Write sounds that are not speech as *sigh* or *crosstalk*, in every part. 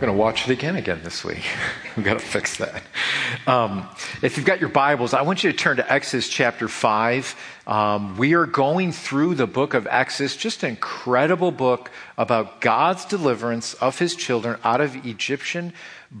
Going to watch it again again this week. *laughs* We've got to fix that. Um, if you've got your Bibles, I want you to turn to Exodus chapter 5. Um, we are going through the book of Exodus, just an incredible book about God's deliverance of his children out of Egyptian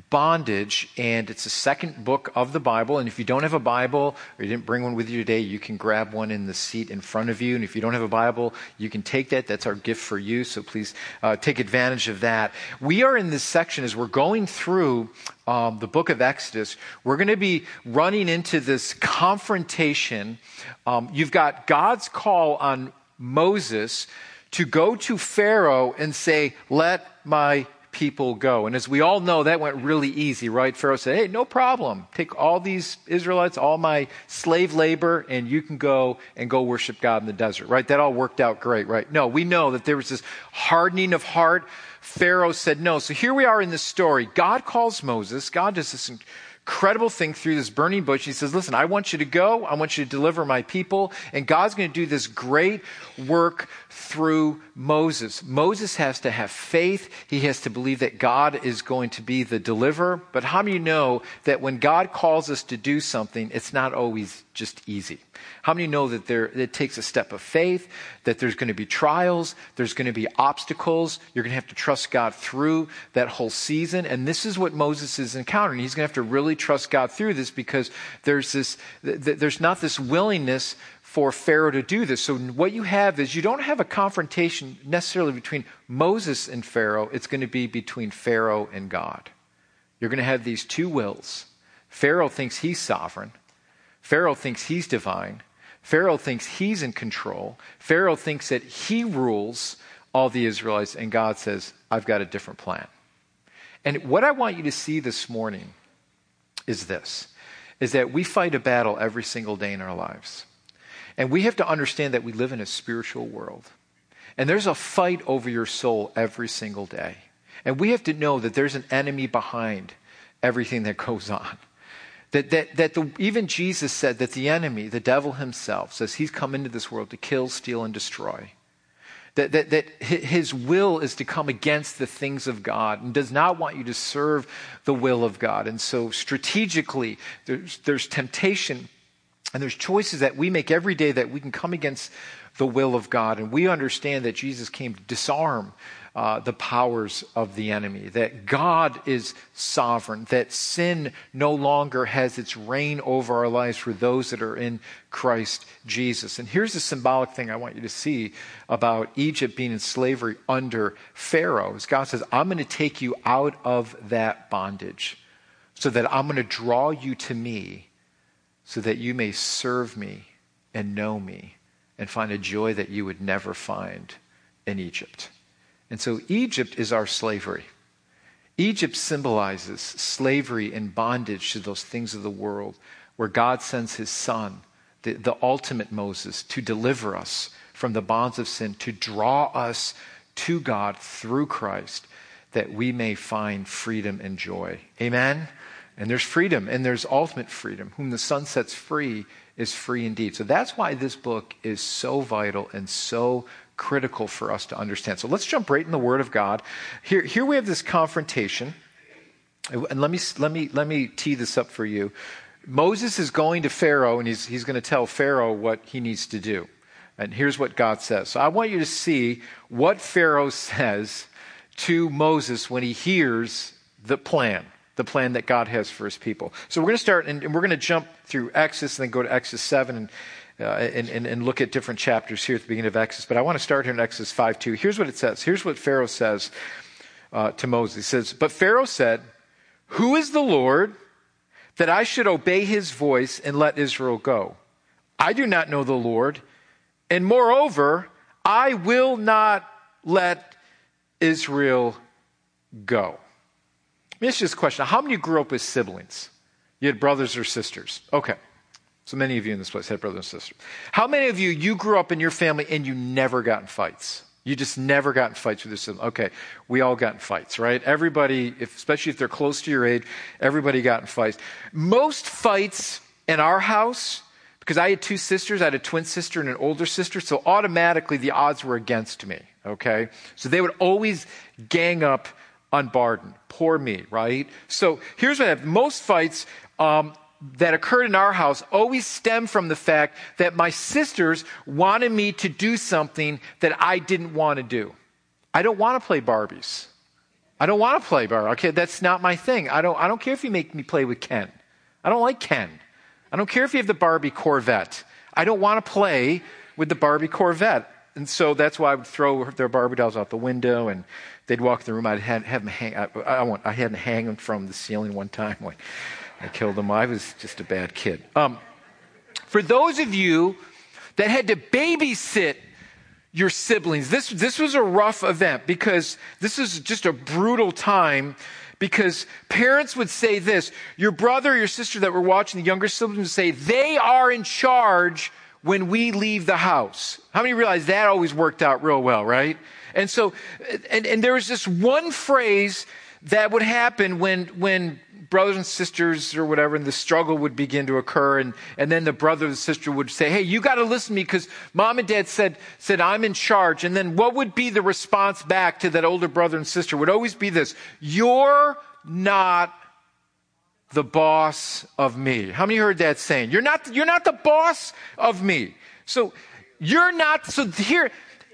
bondage, and it's the second book of the Bible. And if you don't have a Bible or you didn't bring one with you today, you can grab one in the seat in front of you. And if you don't have a Bible, you can take that. That's our gift for you. So please uh, take advantage of that. We are in this section as we're going through um, the book of Exodus. We're going to be running into this confrontation. Um, you've got God's call on Moses to go to Pharaoh and say, Let my people go. And as we all know, that went really easy, right? Pharaoh said, Hey, no problem. Take all these Israelites, all my slave labor, and you can go and go worship God in the desert, right? That all worked out great, right? No, we know that there was this hardening of heart. Pharaoh said no. So here we are in this story. God calls Moses. God does this incredible thing through this burning bush. He says, Listen, I want you to go. I want you to deliver my people. And God's going to do this great work through Moses. Moses has to have faith. He has to believe that God is going to be the deliverer. But how many know that when God calls us to do something, it's not always just easy? How many know that there, it takes a step of faith, that there's going to be trials, there's going to be obstacles, you're going to have to trust God through that whole season. And this is what Moses is encountering. He's going to have to really trust God through this because there's this, there's not this willingness for Pharaoh to do this. So what you have is you don't have a confrontation necessarily between Moses and Pharaoh. It's going to be between Pharaoh and God. You're going to have these two wills. Pharaoh thinks he's sovereign. Pharaoh thinks he's divine. Pharaoh thinks he's in control. Pharaoh thinks that he rules all the Israelites, and God says, I've got a different plan. And what I want you to see this morning is this is that we fight a battle every single day in our lives. And we have to understand that we live in a spiritual world. And there's a fight over your soul every single day. And we have to know that there's an enemy behind everything that goes on. That, that, that the, even Jesus said that the enemy, the devil himself, says he's come into this world to kill, steal, and destroy. That, that, that his will is to come against the things of God and does not want you to serve the will of God. And so, strategically, there's, there's temptation and there's choices that we make every day that we can come against the will of God. And we understand that Jesus came to disarm uh, the powers of the enemy, that God is sovereign, that sin no longer has its reign over our lives for those that are in Christ Jesus. And here's the symbolic thing I want you to see about Egypt being in slavery under Pharaoh. Is God says, I'm going to take you out of that bondage so that I'm going to draw you to me so that you may serve me and know me and find a joy that you would never find in Egypt. And so Egypt is our slavery. Egypt symbolizes slavery and bondage to those things of the world where God sends his son, the, the ultimate Moses, to deliver us from the bonds of sin, to draw us to God through Christ, that we may find freedom and joy. Amen? And there's freedom, and there's ultimate freedom. Whom the Son sets free is free indeed. So that's why this book is so vital and so critical for us to understand. So let's jump right in the Word of God. Here, here we have this confrontation. And let me, let, me, let me tee this up for you. Moses is going to Pharaoh, and he's, he's going to tell Pharaoh what he needs to do. And here's what God says. So I want you to see what Pharaoh *laughs* says to Moses when he hears the plan, the plan that God has for his people. So we're going to start, and, we're going to jump through Exodus and then go to Exodus 7 and uh, and, and, and, look at different chapters here at the beginning of Exodus. But I want to start here in Exodus 5 2. Here's what it says. Here's what Pharaoh says uh, to Moses. He says, But Pharaoh said, Who is the Lord that I should obey his voice and let Israel go? I do not know the Lord. And moreover, I will not let Israel go. Let me ask you this question. How many grew up with siblings? You had brothers or sisters? Okay. So many of you in this place had brothers and sisters. How many of you, you grew up in your family and you never got in fights? You just never got in fights with your siblings. Okay, we all got in fights, right? Everybody, if, especially if they're close to your age, everybody got in fights. Most fights in our house, because I had two sisters, I had a twin sister and an older sister, so automatically the odds were against me, okay? So they would always gang up on Barden. before me, right? So here's what I have. Most fights um, that occurred in our house always stem from the fact that my sisters wanted me to do something that I didn't want to do. I don't want to play Barbies. I don't want to play Barbie. Okay, that's not my thing. I don't, I don't care if you make me play with Ken. I don't like Ken. I don't care if you have the Barbie Corvette. I don't want to play with the Barbie Corvette. And so that's why I would throw their Barbie dolls out the window and they'd walk in the room. I'd have, have them hang, I, I, want, I had them hang them from the ceiling one time when I killed them. I was just a bad kid. Um, for those of you that had to babysit your siblings. This, this was a rough event because this is just a brutal time because parents would say this your brother or your sister that were watching the younger siblings would say they are in charge when we leave the house how many realize that always worked out real well right and so and, and there was this one phrase that would happen when when brothers and sisters or whatever, and the struggle would begin to occur. And, and then the brother or sister would say, Hey, you got to listen to me because mom and dad said, said, I'm in charge. And then what would be the response back to that older brother and sister would always be this You're not the boss of me. How many heard that saying? You're not, you're not the boss of me. So you're not, so here,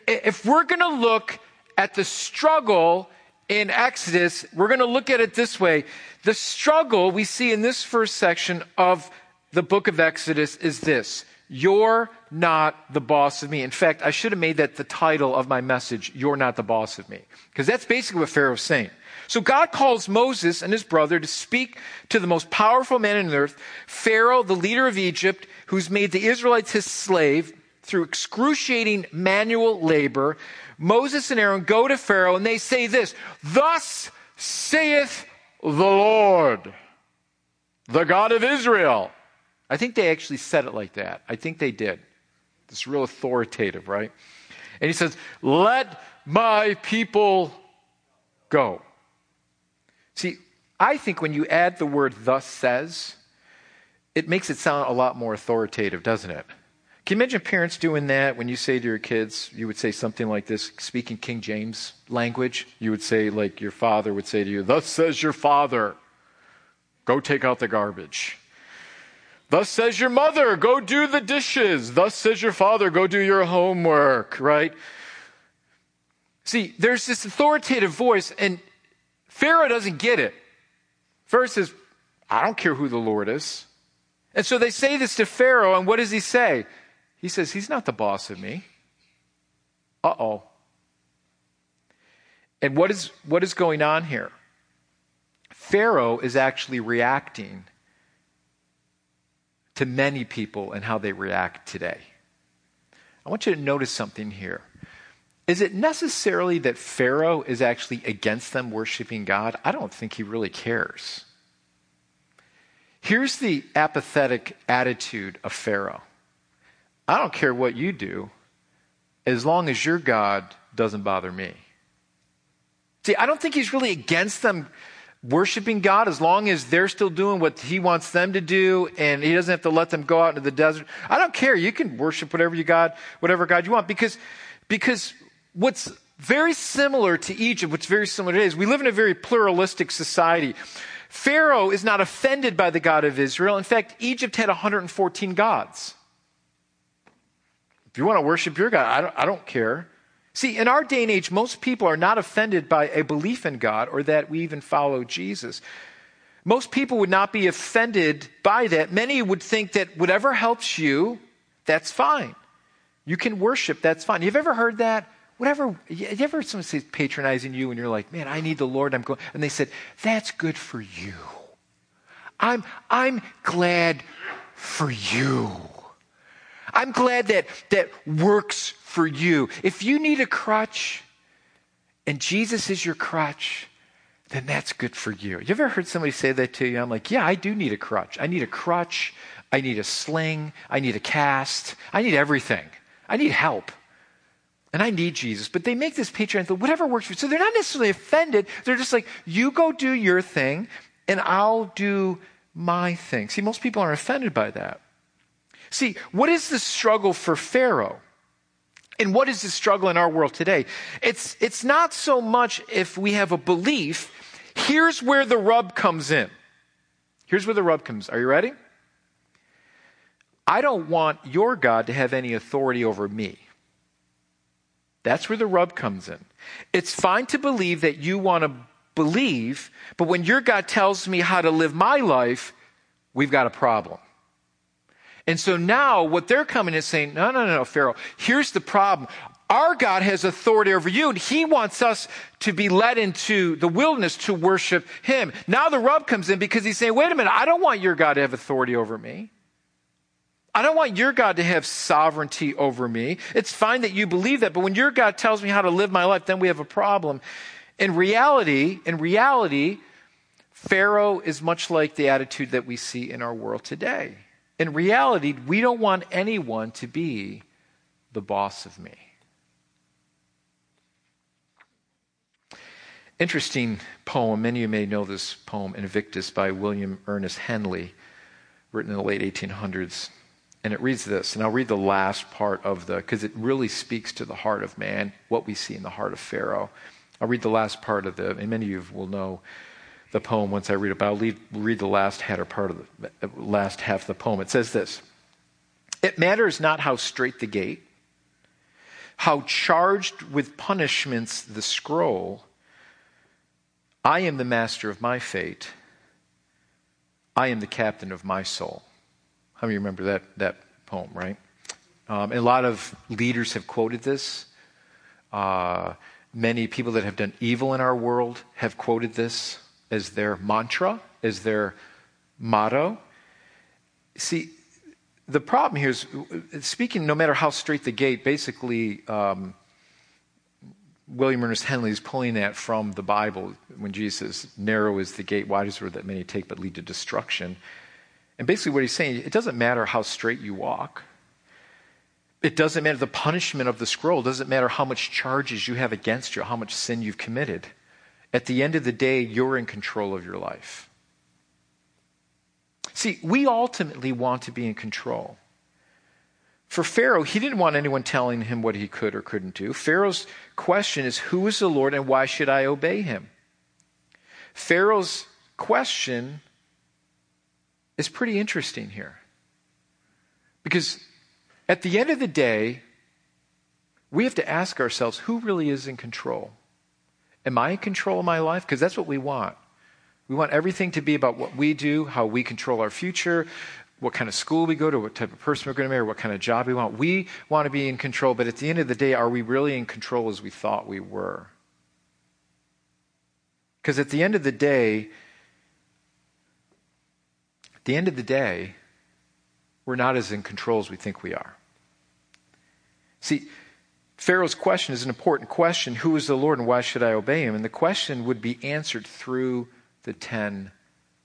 if we're going to look at the struggle in Exodus, we're going to look at it this way. The struggle we see in this first section of the book of Exodus is this You're not the boss of me. In fact, I should have made that the title of my message, You're not the boss of me. Because that's basically what Pharaoh's saying. So God calls Moses and his brother to speak to the most powerful man on earth, Pharaoh, the leader of Egypt, who's made the Israelites his slave through excruciating manual labor. Moses and Aaron go to Pharaoh and they say this, Thus saith the Lord, the God of Israel. I think they actually said it like that. I think they did. It's real authoritative, right? And he says, Let my people go. See, I think when you add the word thus says, it makes it sound a lot more authoritative, doesn't it? Can you imagine parents doing that when you say to your kids, you would say something like this, speaking King James language? You would say, like your father would say to you, Thus says your father, go take out the garbage. Thus says your mother, go do the dishes. Thus says your father, go do your homework, right? See, there's this authoritative voice, and Pharaoh doesn't get it. Pharaoh says, I don't care who the Lord is. And so they say this to Pharaoh, and what does he say? He says, He's not the boss of me. Uh oh. And what is, what is going on here? Pharaoh is actually reacting to many people and how they react today. I want you to notice something here. Is it necessarily that Pharaoh is actually against them worshiping God? I don't think he really cares. Here's the apathetic attitude of Pharaoh I don't care what you do as long as your God doesn't bother me. See, I don't think he's really against them worshiping God as long as they're still doing what he wants them to do and he doesn't have to let them go out into the desert. I don't care. You can worship whatever you God, whatever God you want because, because what's very similar to Egypt, what's very similar today is we live in a very pluralistic society. Pharaoh is not offended by the God of Israel. In fact, Egypt had 114 gods. If you want to worship your God, I don't, I don't care. See, in our day and age, most people are not offended by a belief in God or that we even follow Jesus. Most people would not be offended by that. Many would think that whatever helps you, that's fine. You can worship, that's fine. You've ever heard that? Whatever, you ever someone say patronizing you and you're like, man, I need the Lord, I'm going, and they said, that's good for you. I'm, I'm glad for you. I'm glad that that works for you. If you need a crutch and Jesus is your crutch, then that's good for you. You ever heard somebody say that to you? I'm like, yeah, I do need a crutch. I need a crutch. I need a sling. I need a cast. I need everything. I need help. And I need Jesus. But they make this patriarchal, whatever works for you. So they're not necessarily offended. They're just like, you go do your thing and I'll do my thing. See, most people aren't offended by that. See, what is the struggle for Pharaoh? And what is the struggle in our world today? It's, it's not so much if we have a belief. Here's where the rub comes in. Here's where the rub comes. Are you ready? I don't want your God to have any authority over me. That's where the rub comes in. It's fine to believe that you want to believe, but when your God tells me how to live my life, we've got a problem. And so now what they're coming is saying, no, no, no, no, Pharaoh, here's the problem. Our God has authority over you, and He wants us to be led into the wilderness to worship Him. Now the rub comes in because He's saying, wait a minute, I don't want your God to have authority over me. I don't want your God to have sovereignty over me. It's fine that you believe that, but when your God tells me how to live my life, then we have a problem. In reality, in reality, Pharaoh is much like the attitude that we see in our world today. In reality, we don't want anyone to be the boss of me. Interesting poem. Many of you may know this poem, Invictus, by William Ernest Henley, written in the late 1800s. And it reads this, and I'll read the last part of the, because it really speaks to the heart of man, what we see in the heart of Pharaoh. I'll read the last part of the, and many of you will know the poem once I read it, but I'll read the last header part of the last half of the poem. It says this It matters not how straight the gate, how charged with punishments the scroll. I am the master of my fate. I am the captain of my soul. How many remember that, that poem, right? Um, a lot of leaders have quoted this. Uh, many people that have done evil in our world have quoted this as their mantra, as their motto. See, the problem here is speaking no matter how straight the gate, basically, um, William Ernest Henley is pulling that from the Bible when Jesus says, Narrow is the gate, wide is the road that many take, but lead to destruction. And basically, what he's saying, it doesn't matter how straight you walk. It doesn't matter the punishment of the scroll. It doesn't matter how much charges you have against you, how much sin you've committed. At the end of the day, you're in control of your life. See, we ultimately want to be in control. For Pharaoh, he didn't want anyone telling him what he could or couldn't do. Pharaoh's question is, Who is the Lord and why should I obey him? Pharaoh's question is pretty interesting here. Because at the end of the day, we have to ask ourselves who really is in control? Am I in control of my life? Because that's what we want. We want everything to be about what we do, how we control our future, what kind of school we go to, what type of person we're going to marry, what kind of job we want. We want to be in control, but at the end of the day, are we really in control as we thought we were? Because at the end of the day, the end of the day, we're not as in control as we think we are. See, Pharaoh's question is an important question Who is the Lord and why should I obey him? And the question would be answered through the 10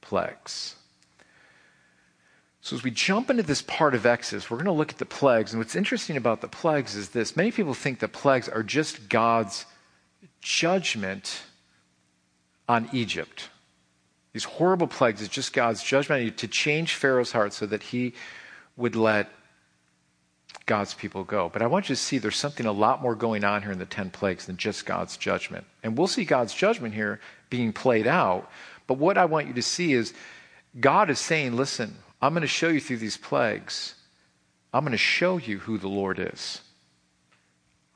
plagues. So, as we jump into this part of Exodus, we're going to look at the plagues. And what's interesting about the plagues is this many people think the plagues are just God's judgment on Egypt. These horrible plagues is just God's judgment to change Pharaoh's heart so that he would let God's people go. But I want you to see there's something a lot more going on here in the 10 plagues than just God's judgment. And we'll see God's judgment here being played out. But what I want you to see is God is saying, listen, I'm going to show you through these plagues, I'm going to show you who the Lord is.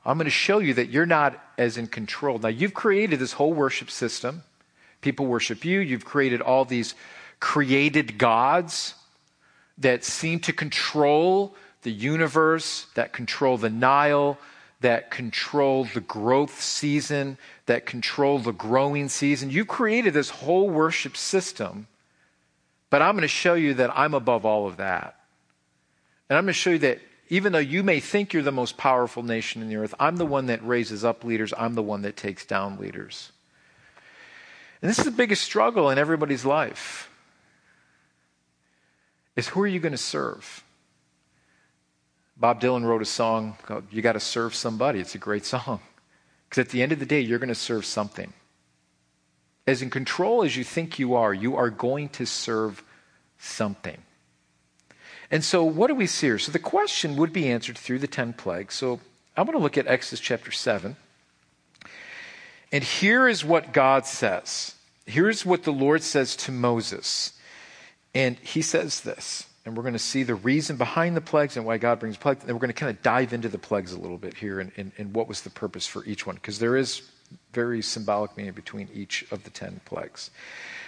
I'm going to show you that you're not as in control. Now, you've created this whole worship system. People worship you. You've created all these created gods that seem to control the universe, that control the Nile, that control the growth season, that control the growing season. You created this whole worship system, but I'm going to show you that I'm above all of that. And I'm going to show you that even though you may think you're the most powerful nation in the earth, I'm the one that raises up leaders, I'm the one that takes down leaders. And this is the biggest struggle in everybody's life. Is who are you going to serve? Bob Dylan wrote a song called You Got to Serve Somebody. It's a great song. Because at the end of the day, you're going to serve something. As in control as you think you are, you are going to serve something. And so, what do we see here? So, the question would be answered through the 10 plagues. So, I want to look at Exodus chapter 7. And here is what God says here's what the Lord says to Moses. And he says this, and we're going to see the reason behind the plagues and why God brings plagues. And we're going to kind of dive into the plagues a little bit here and, and, and what was the purpose for each one, because there is very symbolic meaning between each of the ten plagues.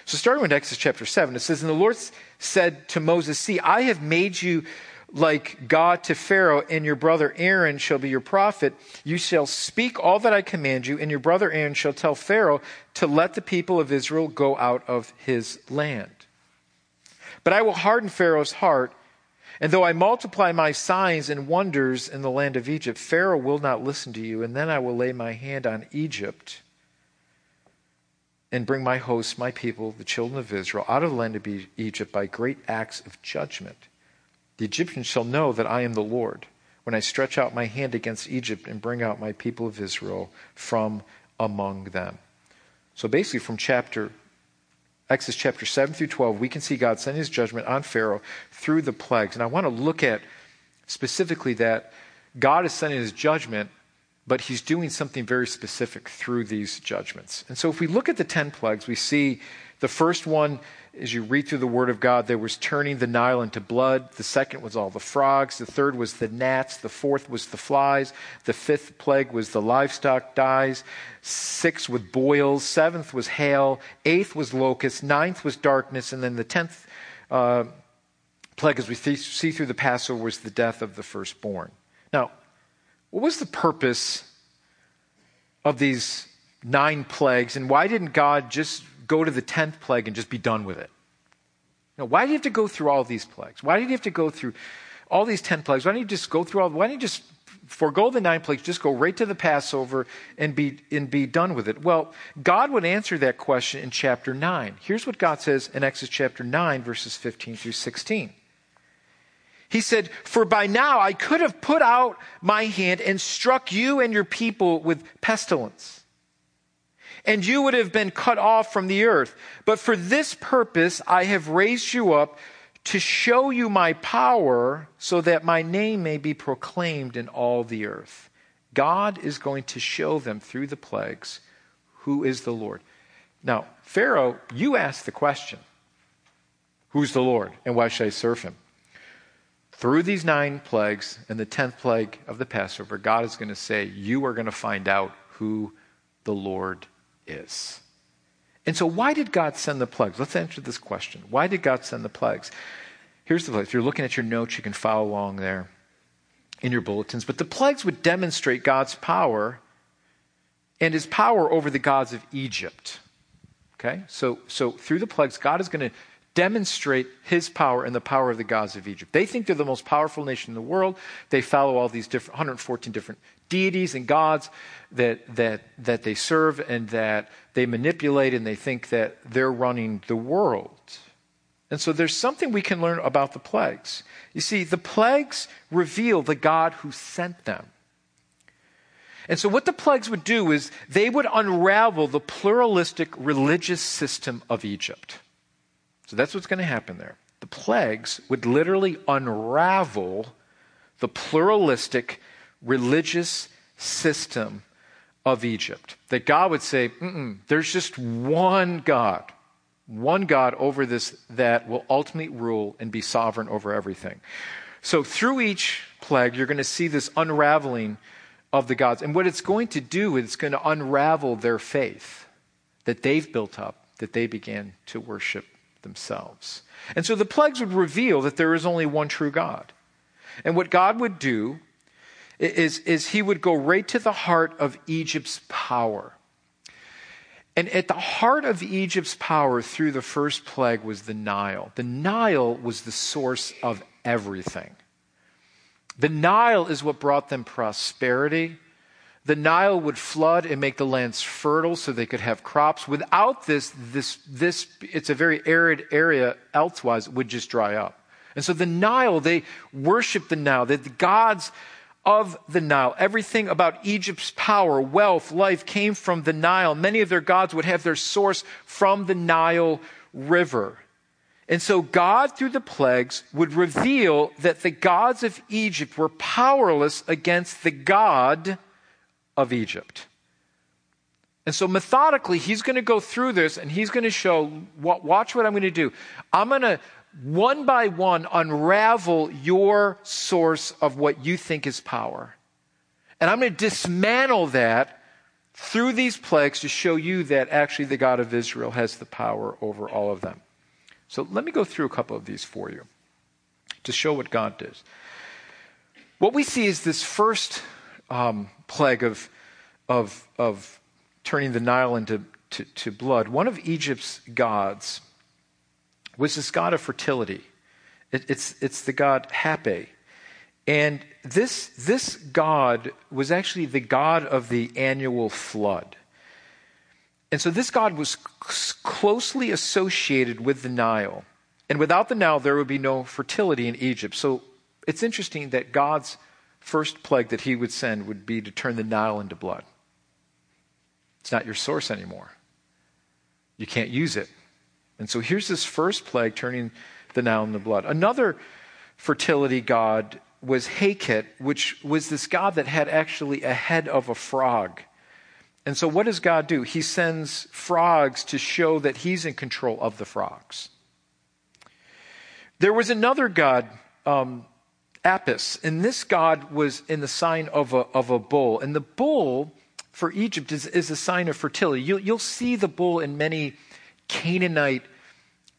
So, starting with Exodus chapter 7, it says, And the Lord said to Moses, See, I have made you like God to Pharaoh, and your brother Aaron shall be your prophet. You shall speak all that I command you, and your brother Aaron shall tell Pharaoh to let the people of Israel go out of his land. But I will harden Pharaoh's heart, and though I multiply my signs and wonders in the land of Egypt, Pharaoh will not listen to you, and then I will lay my hand on Egypt and bring my hosts, my people, the children of Israel, out of the land of Egypt by great acts of judgment. The Egyptians shall know that I am the Lord when I stretch out my hand against Egypt and bring out my people of Israel from among them. So basically, from chapter Exodus chapter 7 through 12, we can see God sending his judgment on Pharaoh through the plagues. And I want to look at specifically that God is sending his judgment, but he's doing something very specific through these judgments. And so if we look at the 10 plagues, we see the first one as you read through the Word of God, there was turning the Nile into blood. The second was all the frogs. The third was the gnats. The fourth was the flies. The fifth plague was the livestock dies. Sixth was boils. Seventh was hail. Eighth was locusts. Ninth was darkness. And then the tenth uh, plague, as we see through the Passover, was the death of the firstborn. Now, what was the purpose of these nine plagues, and why didn't God just go to the 10th plague and just be done with it? Now, why do you have to go through all these plagues? Why do you have to go through all these 10 plagues? Why don't you just go through all, why don't you just forego the nine plagues, just go right to the Passover and be, and be done with it? Well, God would answer that question in chapter 9. Here's what God says in Exodus chapter 9, verses 15 through 16. He said, For by now I could have put out my hand and struck you and your people with pestilence and you would have been cut off from the earth. But for this purpose I have raised you up to show you my power so that my name may be proclaimed in all the earth. God is going to show them through the plagues who is the Lord. Now, Pharaoh, you asked the question Who's the Lord and why should I serve him? Through these nine plagues and the tenth plague of the Passover, God is going to say, You are going to find out who the Lord is. And so, why did God send the plagues? Let's answer this question. Why did God send the plagues? Here's the place. If you're looking at your notes, you can follow along there in your bulletins. But the plagues would demonstrate God's power and his power over the gods of Egypt. Okay? So, so through the plagues, God is going to demonstrate his power and the power of the gods of Egypt. They think they're the most powerful nation in the world. They follow all these different 114 different deities and gods that, that, that they serve and that they manipulate, and they think that they're running the world. And so there's something we can learn about the plagues. You see, the plagues reveal the God who sent them. And so, what the plagues would do is they would unravel the pluralistic religious system of Egypt. So, that's what's going to happen there. The plagues would literally unravel the pluralistic religious system of Egypt. That God would say, there's just one God, one God over this that will ultimately rule and be sovereign over everything. So through each plague, you're going to see this unraveling of the gods. And what it's going to do is it's going to unravel their faith that they've built up, that they began to worship themselves. And so the plagues would reveal that there is only one true God. And what God would do is, is he would go right to the heart of Egypt's power. And at the heart of Egypt's power through the first plague was the Nile. The Nile was the source of everything. The Nile is what brought them prosperity. The Nile would flood and make the lands fertile so they could have crops. Without this, this, this it's a very arid area elsewise, would just dry up. And so the Nile, they worship the Nile. The gods of the Nile. Everything about Egypt's power, wealth, life came from the Nile. Many of their gods would have their source from the Nile River. And so God, through the plagues, would reveal that the gods of Egypt were powerless against the God of Egypt. And so methodically, he's going to go through this and he's going to show, watch what I'm going to do. I'm going to one by one unravel your source of what you think is power. And I'm going to dismantle that through these plagues to show you that actually the God of Israel has the power over all of them. So let me go through a couple of these for you to show what God does. What we see is this first um, plague of, of, of turning the Nile into to, to blood. One of Egypt's gods was this god of fertility. It, it's, it's the god Hape. And this, this god was actually the god of the annual flood. And so this god was closely associated with the Nile. And without the Nile, there would be no fertility in Egypt. So it's interesting that God's first plague that he would send would be to turn the Nile into blood. It's not your source anymore. You can't use it. And so here's this first plague turning the Nile into blood. Another fertility god was Heket, which was this god that had actually a head of a frog. And so what does God do? He sends frogs to show that he's in control of the frogs. There was another god, um, Apis, and this god was in the sign of a, of a bull. And the bull for Egypt is, is a sign of fertility. You'll, you'll see the bull in many Canaanite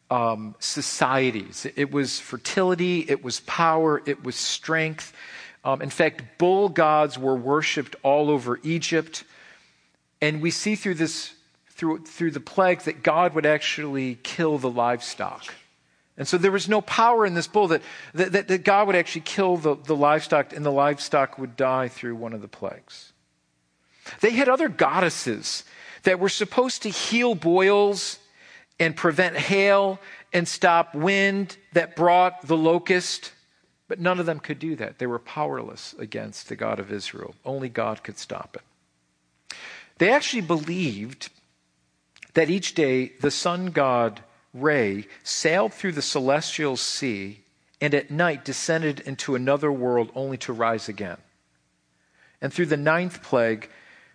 um, societies. It was fertility, it was power, it was strength. Um, in fact, bull gods were worshipped all over Egypt. And we see through this, through, through the plague, that God would actually kill the livestock. And so there was no power in this bull that, that, that God would actually kill the, the livestock and the livestock would die through one of the plagues. They had other goddesses that were supposed to heal boils and prevent hail and stop wind that brought the locust. But none of them could do that. They were powerless against the God of Israel. Only God could stop it. They actually believed that each day the sun god Re sailed through the celestial sea and at night descended into another world only to rise again. And through the ninth plague,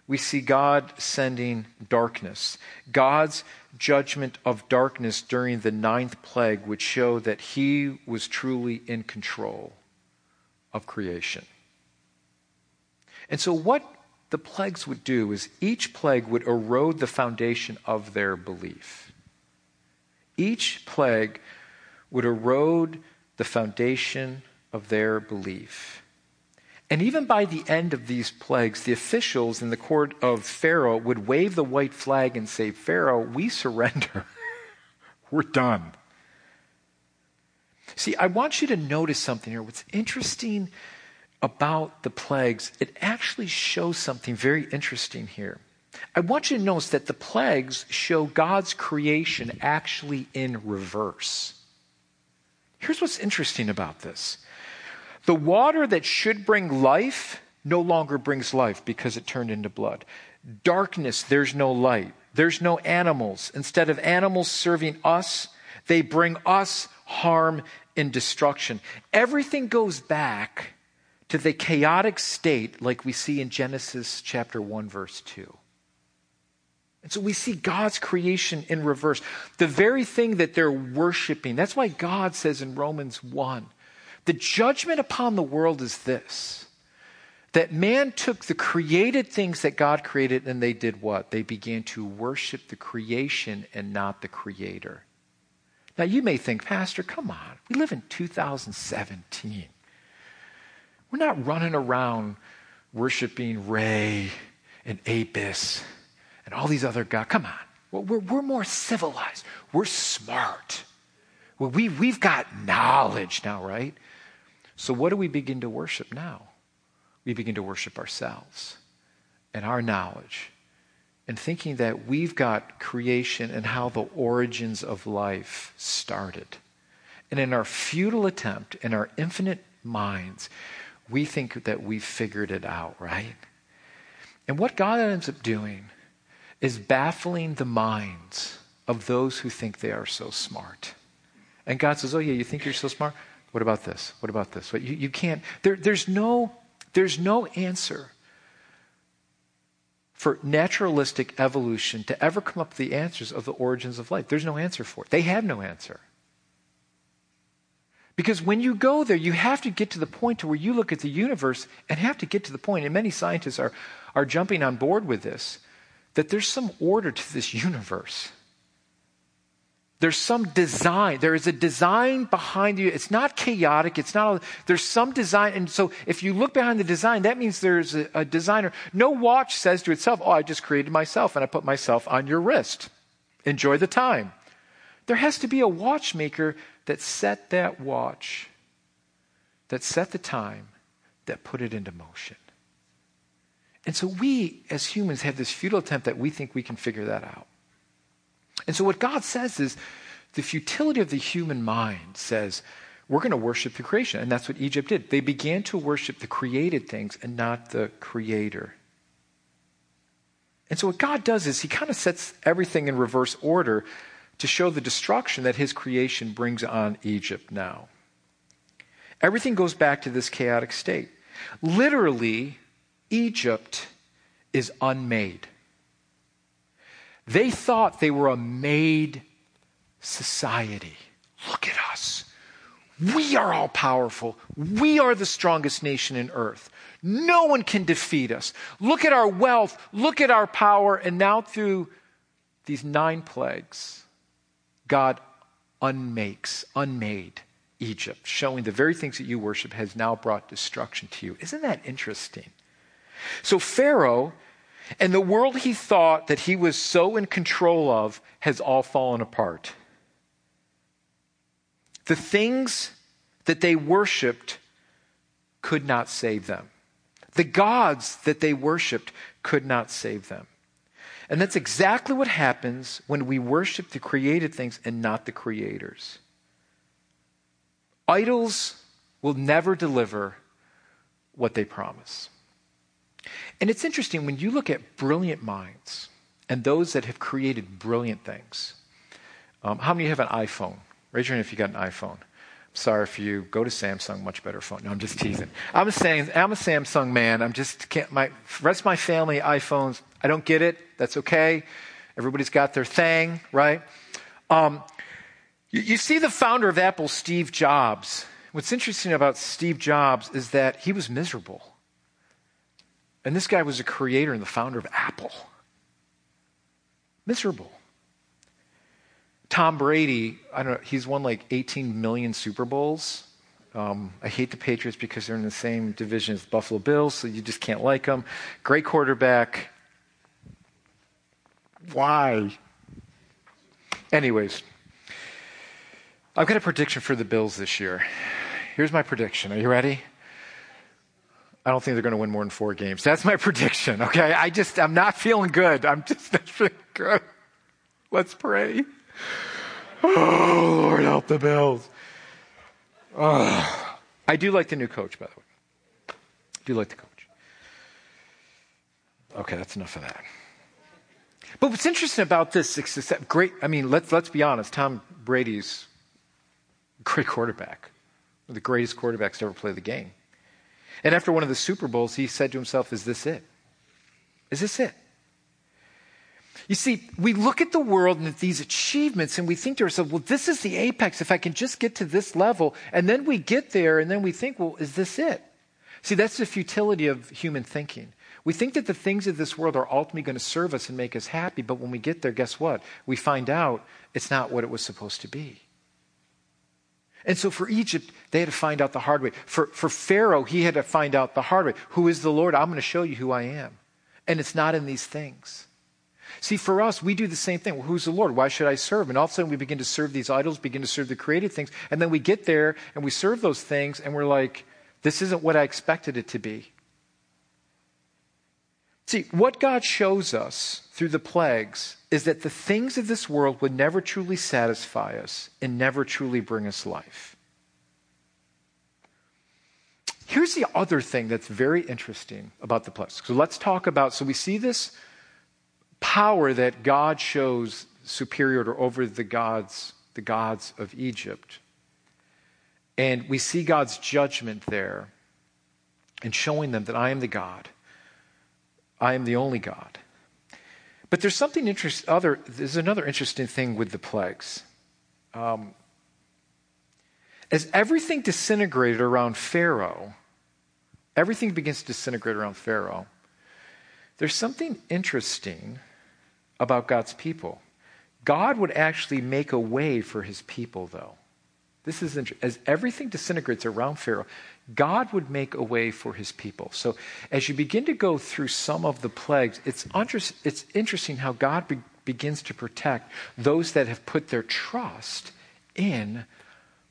we see God sending darkness. God's judgment of darkness during the ninth plague would show that he was truly in control of creation. And so, what the plagues would do is each plague would erode the foundation of their belief. Each plague would erode the foundation of their belief. And even by the end of these plagues, the officials in the court of Pharaoh would wave the white flag and say, Pharaoh, we surrender. *laughs* We're done. See, I want you to notice something here. What's interesting about the plagues, it actually shows something very interesting here. I want you to notice that the plagues show God's creation actually in reverse. Here's what's interesting about this the water that should bring life no longer brings life because it turned into blood. Darkness, there's no light. There's no animals. Instead of animals serving us, they bring us harm and destruction. Everything goes back to the chaotic state like we see in Genesis chapter 1 verse 2. And so we see God's creation in reverse. The very thing that they're worshiping. That's why God says in Romans 1 the judgment upon the world is this that man took the created things that God created and they did what? They began to worship the creation and not the creator. Now, you may think, Pastor, come on. We live in 2017. We're not running around worshiping Re and Apis and all these other gods. Come on. We're, we're more civilized. We're smart. We, we've got knowledge now, right? So, what do we begin to worship now? We begin to worship ourselves and our knowledge and thinking that we've got creation and how the origins of life started. And in our futile attempt, in our infinite minds, we think that we've figured it out, right? And what God ends up doing is baffling the minds of those who think they are so smart. And God says, Oh, yeah, you think you're so smart? What about this? What about this? You, you can't, there, there's, no, there's no answer for naturalistic evolution to ever come up with the answers of the origins of life. There's no answer for it. They have no answer. Because when you go there, you have to get to the point to where you look at the universe and have to get to the point, and many scientists are, are jumping on board with this, that there's some order to this universe. There's some design. There is a design behind you. It's not chaotic. It's not, there's some design. And so if you look behind the design, that means there's a, a designer. No watch says to itself, Oh, I just created myself and I put myself on your wrist. Enjoy the time. There has to be a watchmaker that set that watch, that set the time, that put it into motion. And so we, as humans, have this futile attempt that we think we can figure that out. And so what God says is the futility of the human mind says, we're going to worship the creation. And that's what Egypt did. They began to worship the created things and not the creator. And so what God does is he kind of sets everything in reverse order to show the destruction that his creation brings on Egypt now. Everything goes back to this chaotic state. Literally, Egypt is unmade. They thought they were a made society. Look at us. We are all powerful. We are the strongest nation in earth. No one can defeat us. Look at our wealth. Look at our power. And now, through these nine plagues, God unmakes, unmade Egypt, showing the very things that you worship has now brought destruction to you. Isn't that interesting? So, Pharaoh and the world he thought that he was so in control of has all fallen apart. The things that they worshiped could not save them. The gods that they worshiped could not save them. And that's exactly what happens when we worship the created things and not the creators. Idols will never deliver what they promise. And it's interesting when you look at brilliant minds and those that have created brilliant things. Um, how many have an iPhone? Raise your hand if you got an iPhone. I'm Sorry for you. Go to Samsung, much better phone. No, I'm just teasing. I'm a, I'm a Samsung man. I'm just can't. My rest of my family iPhones. I don't get it. That's okay. Everybody's got their thing, right? Um, you, you see the founder of Apple, Steve Jobs. What's interesting about Steve Jobs is that he was miserable. And this guy was a creator and the founder of Apple. Miserable. Tom Brady, I don't know, he's won like 18 million Super Bowls. Um, I hate the Patriots because they're in the same division as the Buffalo Bills, so you just can't like them. Great quarterback. Why? Anyways, I've got a prediction for the Bills this year. Here's my prediction. Are you ready? I don't think they're going to win more than four games. That's my *laughs* prediction, okay? I just, I'm not feeling good. I'm just not feeling good. Let's pray. Oh, Lord, help the Bills. Oh. I do like the new coach, by the way. I do like the coach. Okay, that's enough of that. But what's interesting about this is that great, I mean, let's, let's be honest, Tom Brady's great quarterback, the greatest quarterbacks to ever play the game. And after one of the Super Bowls, he said to himself, Is this it? Is this it? You see, we look at the world and at these achievements and we think to ourselves, well, this is the apex. If I can just get to this level. And then we get there and then we think, well, is this it? See, that's the futility of human thinking. We think that the things of this world are ultimately going to serve us and make us happy. But when we get there, guess what? We find out it's not what it was supposed to be. And so for Egypt, they had to find out the hard way. For, for Pharaoh, he had to find out the hard way. Who is the Lord? I'm going to show you who I am. And it's not in these things. See, for us, we do the same thing. Well, who's the Lord? Why should I serve? And all of a sudden, we begin to serve these idols, begin to serve the created things. And then we get there and we serve those things, and we're like, this isn't what I expected it to be. See, what God shows us through the plagues is that the things of this world would never truly satisfy us and never truly bring us life. Here's the other thing that's very interesting about the plagues. So let's talk about so we see this power that God shows superior or over the gods, the gods of Egypt. And we see God's judgment there and showing them that I am the God I am the only God. But there's something other, there's another interesting thing with the plagues. Um, as everything disintegrated around Pharaoh, everything begins to disintegrate around Pharaoh, there's something interesting about God's people. God would actually make a way for his people, though. This is as everything disintegrates around Pharaoh, God would make a way for his people. So as you begin to go through some of the plagues, it's, under, it's interesting how God be, begins to protect those that have put their trust in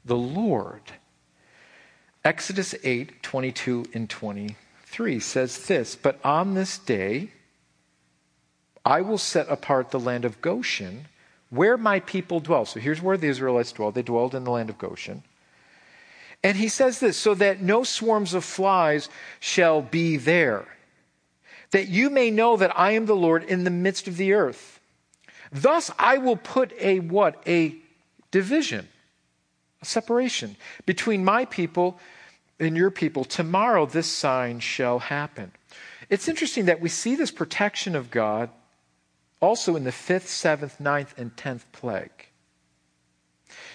the Lord. Exodus 8 22 and 23 says this But on this day I will set apart the land of Goshen where my people dwell. So here's where the Israelites dwell. They dwelled in the land of Goshen. And he says this so that no swarms of flies shall be there, that you may know that I am the Lord in the midst of the earth. Thus I will put a what? A division, a separation between my people and your people. Tomorrow this sign shall happen. It's interesting that we see this protection of God also in the fifth, seventh, ninth, and tenth plague.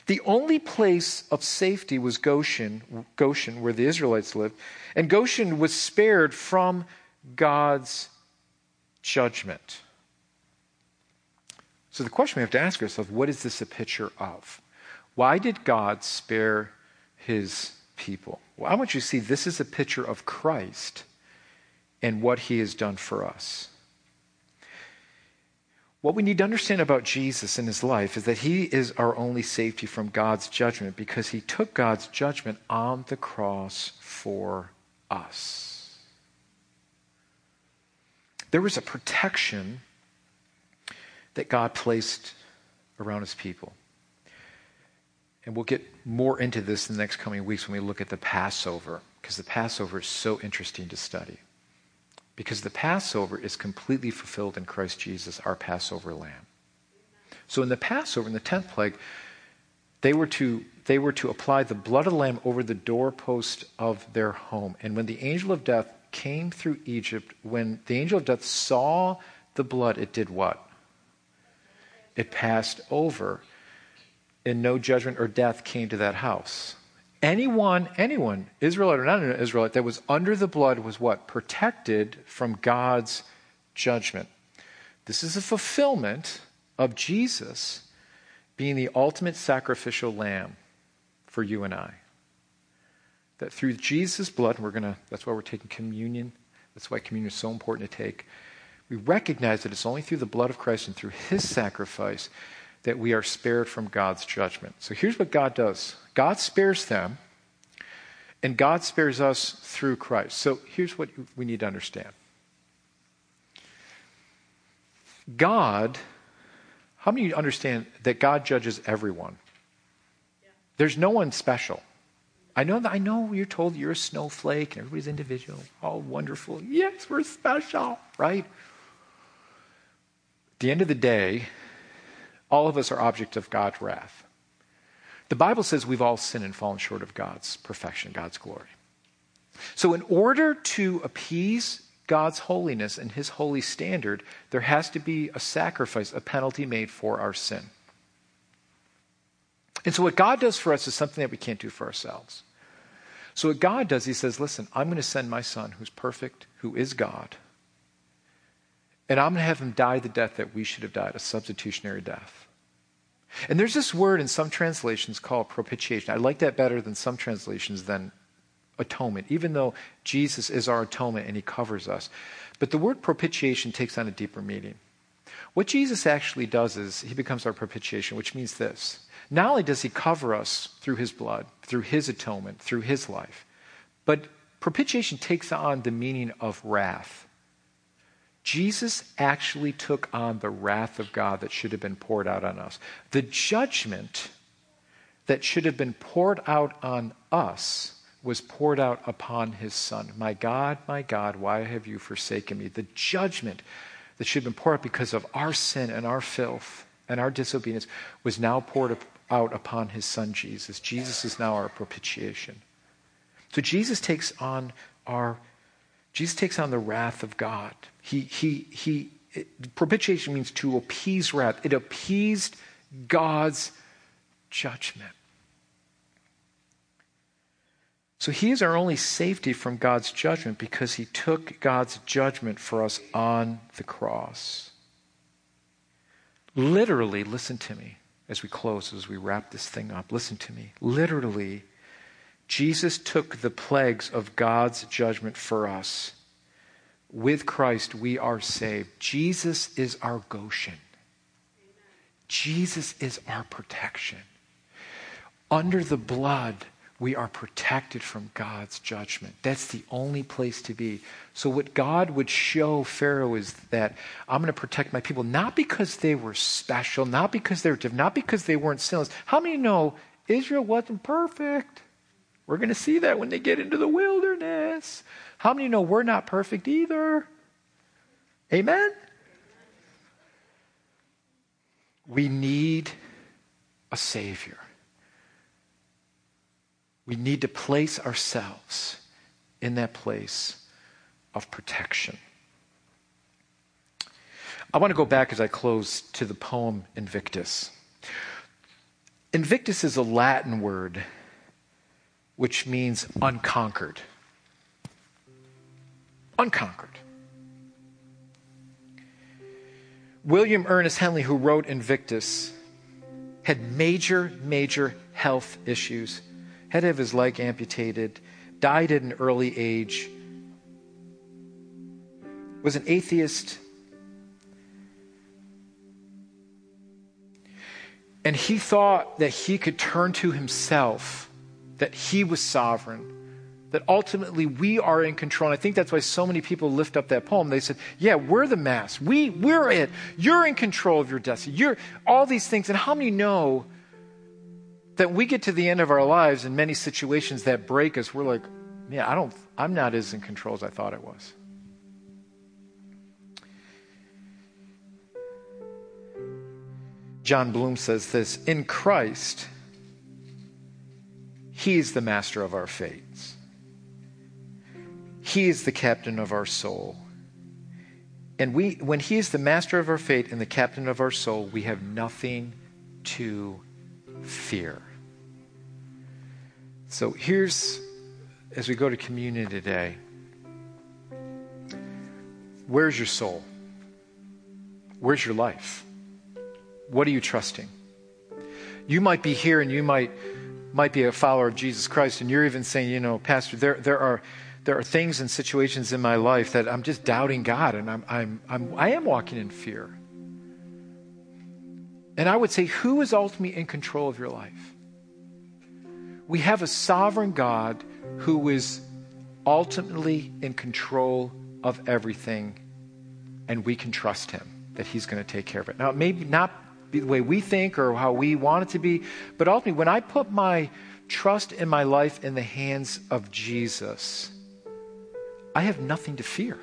The only place of safety was Goshen, Goshen, where the Israelites lived, and Goshen was spared from God's judgment. So the question we have to ask ourselves what is this a picture of? Why did God spare his people? Well, I want you to see this is a picture of Christ and what he has done for us. What we need to understand about Jesus and his life is that he is our only safety from God's judgment because he took God's judgment on the cross for us. There was a protection that God placed around his people. And we'll get more into this in the next coming weeks when we look at the Passover, because the Passover is so interesting to study. Because the Passover is completely fulfilled in Christ Jesus, our Passover lamb. So in the Passover, in the 10th plague, they were to they were to apply the blood of the lamb over the doorpost of their home. And when the angel of death came through Egypt, when the angel of death saw the blood, it did what? It passed over, and no judgment or death came to that house. Anyone, anyone, Israelite or not an Israelite, that was under the blood was what? Protected from God's judgment. This is a fulfillment of Jesus being the ultimate sacrificial lamb for you and I. That through Jesus' blood, we're to, that's why we're taking communion. That's why communion is so important to take. We recognize that it's only through the blood of Christ and through his sacrifice that we are spared from God's judgment. So here's what God does God spares them, and God spares us through Christ. So here's what we need to understand God, how many of you understand that God judges everyone? There's no one special. I know that I know you're told you're a snowflake and everybody's individual. All wonderful. Yes, we're special, right? At the end of the day, all of us are objects of God's wrath. The Bible says we've all sinned and fallen short of God's perfection, God's glory. So, in order to appease God's holiness and his holy standard, there has to be a sacrifice, a penalty made for our sin. And so, what God does for us is something that we can't do for ourselves. So, what God does, He says, Listen, I'm going to send my son who's perfect, who is God, and I'm going to have him die the death that we should have died, a substitutionary death. And there's this word in some translations called propitiation. I like that better than some translations than atonement, even though Jesus is our atonement and he covers us. But the word propitiation takes on a deeper meaning. What Jesus actually does is he becomes our propitiation, which means this. Not only does he cover us through his blood, through his atonement, through his life, but propitiation takes on the meaning of wrath. Jesus actually took on the wrath of God that should have been poured out on us. The judgment that should have been poured out on us was poured out upon his son. My God, my God, why have you forsaken me? The judgment that should have been poured out because of our sin and our filth and our disobedience was now poured out upon his son Jesus. Jesus is now our propitiation. So Jesus takes on our Jesus takes on the wrath of God. He, he, he it, propitiation means to appease wrath. It appeased God's judgment. So he is our only safety from God's judgment because he took God's judgment for us on the cross. Literally, listen to me as we close, as we wrap this thing up. Listen to me. Literally, Jesus took the plagues of God's judgment for us. With Christ, we are saved. Jesus is our Goshen. Jesus is our protection. Under the blood, we are protected from God's judgment. That's the only place to be. So, what God would show Pharaoh is that I'm going to protect my people, not because they were special, not because they were different, not because they weren't sinless. How many know Israel wasn't perfect? We're going to see that when they get into the wilderness. How many know we're not perfect either? Amen? We need a Savior. We need to place ourselves in that place of protection. I want to go back as I close to the poem Invictus. Invictus is a Latin word which means unconquered. Unconquered. William Ernest Henley, who wrote Invictus, had major, major health issues, had his leg amputated, died at an early age, was an atheist. And he thought that he could turn to himself, that he was sovereign, that ultimately we are in control. And I think that's why so many people lift up that poem. They said, Yeah, we're the mass. We, we're it. You're in control of your destiny. You're all these things. And how many know that we get to the end of our lives in many situations that break us? We're like, Yeah, I don't, I'm not as in control as I thought I was. John Bloom says this In Christ, He's the master of our fates. He is the captain of our soul. And we, when He is the master of our fate and the captain of our soul, we have nothing to fear. So here's, as we go to communion today, where's your soul? Where's your life? What are you trusting? You might be here and you might might be a follower of Jesus Christ, and you're even saying, you know, Pastor, there there are there are things and situations in my life that I'm just doubting God and I'm, I'm, I'm, I am walking in fear. And I would say, who is ultimately in control of your life? We have a sovereign God who is ultimately in control of everything, and we can trust him that he's going to take care of it. Now, it may not be the way we think or how we want it to be, but ultimately, when I put my trust in my life in the hands of Jesus, I have nothing to fear.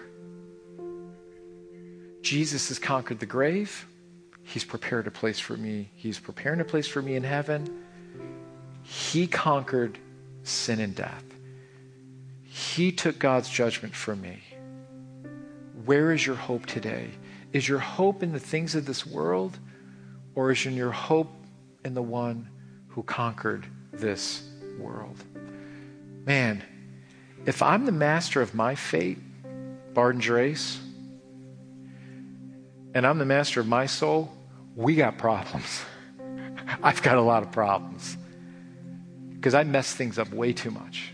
Jesus has conquered the grave. He's prepared a place for me. He's preparing a place for me in heaven. He conquered sin and death. He took God's judgment for me. Where is your hope today? Is your hope in the things of this world, or is your hope in the one who conquered this world? Man, if I'm the master of my fate, Barton Drace, and I'm the master of my soul, we got problems. *laughs* I've got a lot of problems because I mess things up way too much.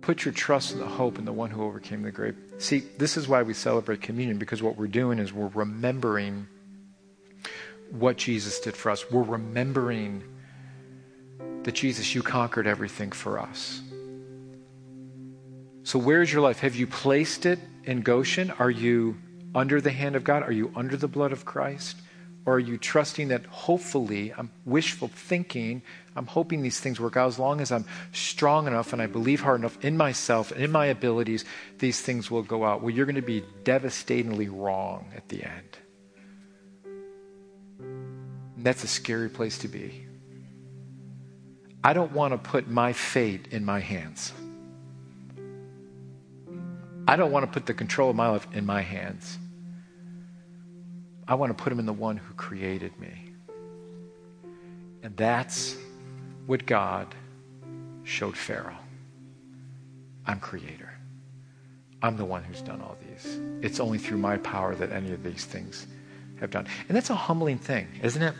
Put your trust and the hope in the one who overcame the grave. See, this is why we celebrate communion because what we're doing is we're remembering what Jesus did for us. We're remembering that Jesus, you conquered everything for us. So, where's your life? Have you placed it in Goshen? Are you under the hand of God? Are you under the blood of Christ? Or are you trusting that hopefully, I'm wishful thinking, I'm hoping these things work out as long as I'm strong enough and I believe hard enough in myself and in my abilities, these things will go out. Well, you're going to be devastatingly wrong at the end. And that's a scary place to be. I don't want to put my fate in my hands. I don't want to put the control of my life in my hands. I want to put them in the one who created me. And that's what God showed Pharaoh. I'm creator. I'm the one who's done all these. It's only through my power that any of these things have done. And that's a humbling thing, isn't it?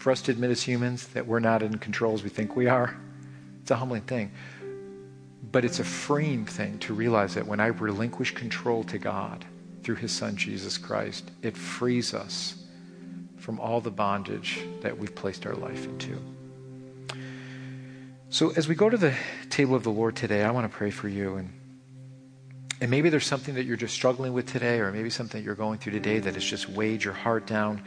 For us to admit as humans that we're not in control as we think we are. It's a humbling thing. But it's a freeing thing to realize that when I relinquish control to God through his son Jesus Christ, it frees us from all the bondage that we've placed our life into. So as we go to the table of the Lord today, I want to pray for you and and maybe there's something that you're just struggling with today, or maybe something you're going through today that has just weighed your heart down.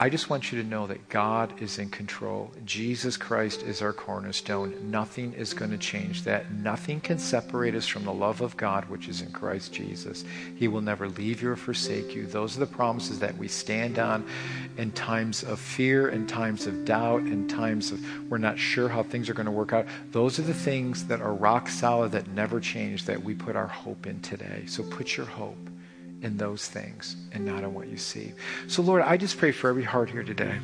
I just want you to know that God is in control. Jesus Christ is our cornerstone. Nothing is going to change that. Nothing can separate us from the love of God, which is in Christ Jesus. He will never leave you or forsake you. Those are the promises that we stand on in times of fear, in times of doubt, in times of we're not sure how things are going to work out. Those are the things that are rock solid, that never change, that we put our hope in today. So put your hope in those things and not in what you see. So, Lord, I just pray for every heart here today.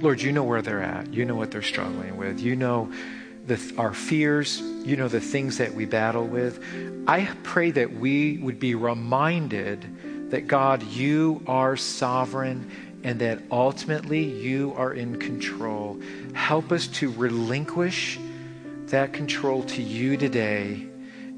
Lord, you know where they're at. You know what they're struggling with. You know the, our fears. You know the things that we battle with. I pray that we would be reminded that, God, you are sovereign and that ultimately you are in control. Help us to relinquish that control to you today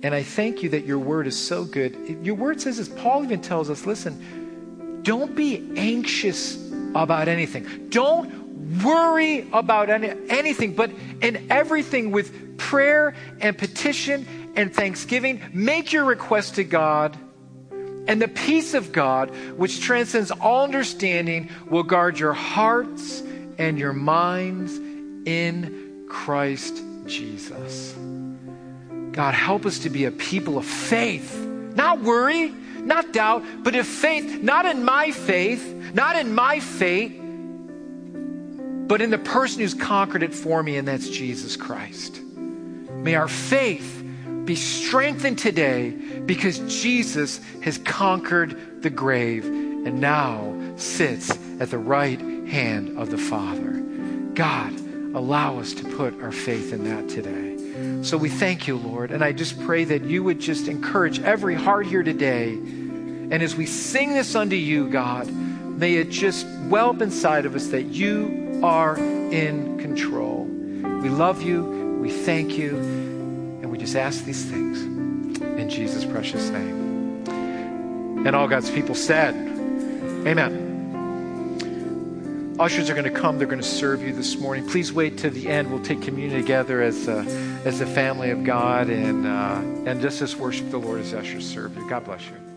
and I thank you that your word is so good. Your word says, as Paul even tells us, listen, don't be anxious about anything. Don't worry about any, anything, but in everything with prayer and petition and thanksgiving, make your request to God. And the peace of God, which transcends all understanding, will guard your hearts and your minds in Christ Jesus. God, help us to be a people of faith, not worry, not doubt, but of faith, not in my faith, not in my fate, but in the person who's conquered it for me, and that's Jesus Christ. May our faith be strengthened today because Jesus has conquered the grave and now sits at the right hand of the Father. God, allow us to put our faith in that today. So we thank you, Lord. And I just pray that you would just encourage every heart here today. And as we sing this unto you, God, may it just well up inside of us that you are in control. We love you. We thank you. And we just ask these things in Jesus' precious name. And all God's people said, Amen. Ushers are going to come. They're going to serve you this morning. Please wait to the end. We'll take communion together as a, as a family of God and, uh, and just as worship the Lord as ushers serve you. God bless you.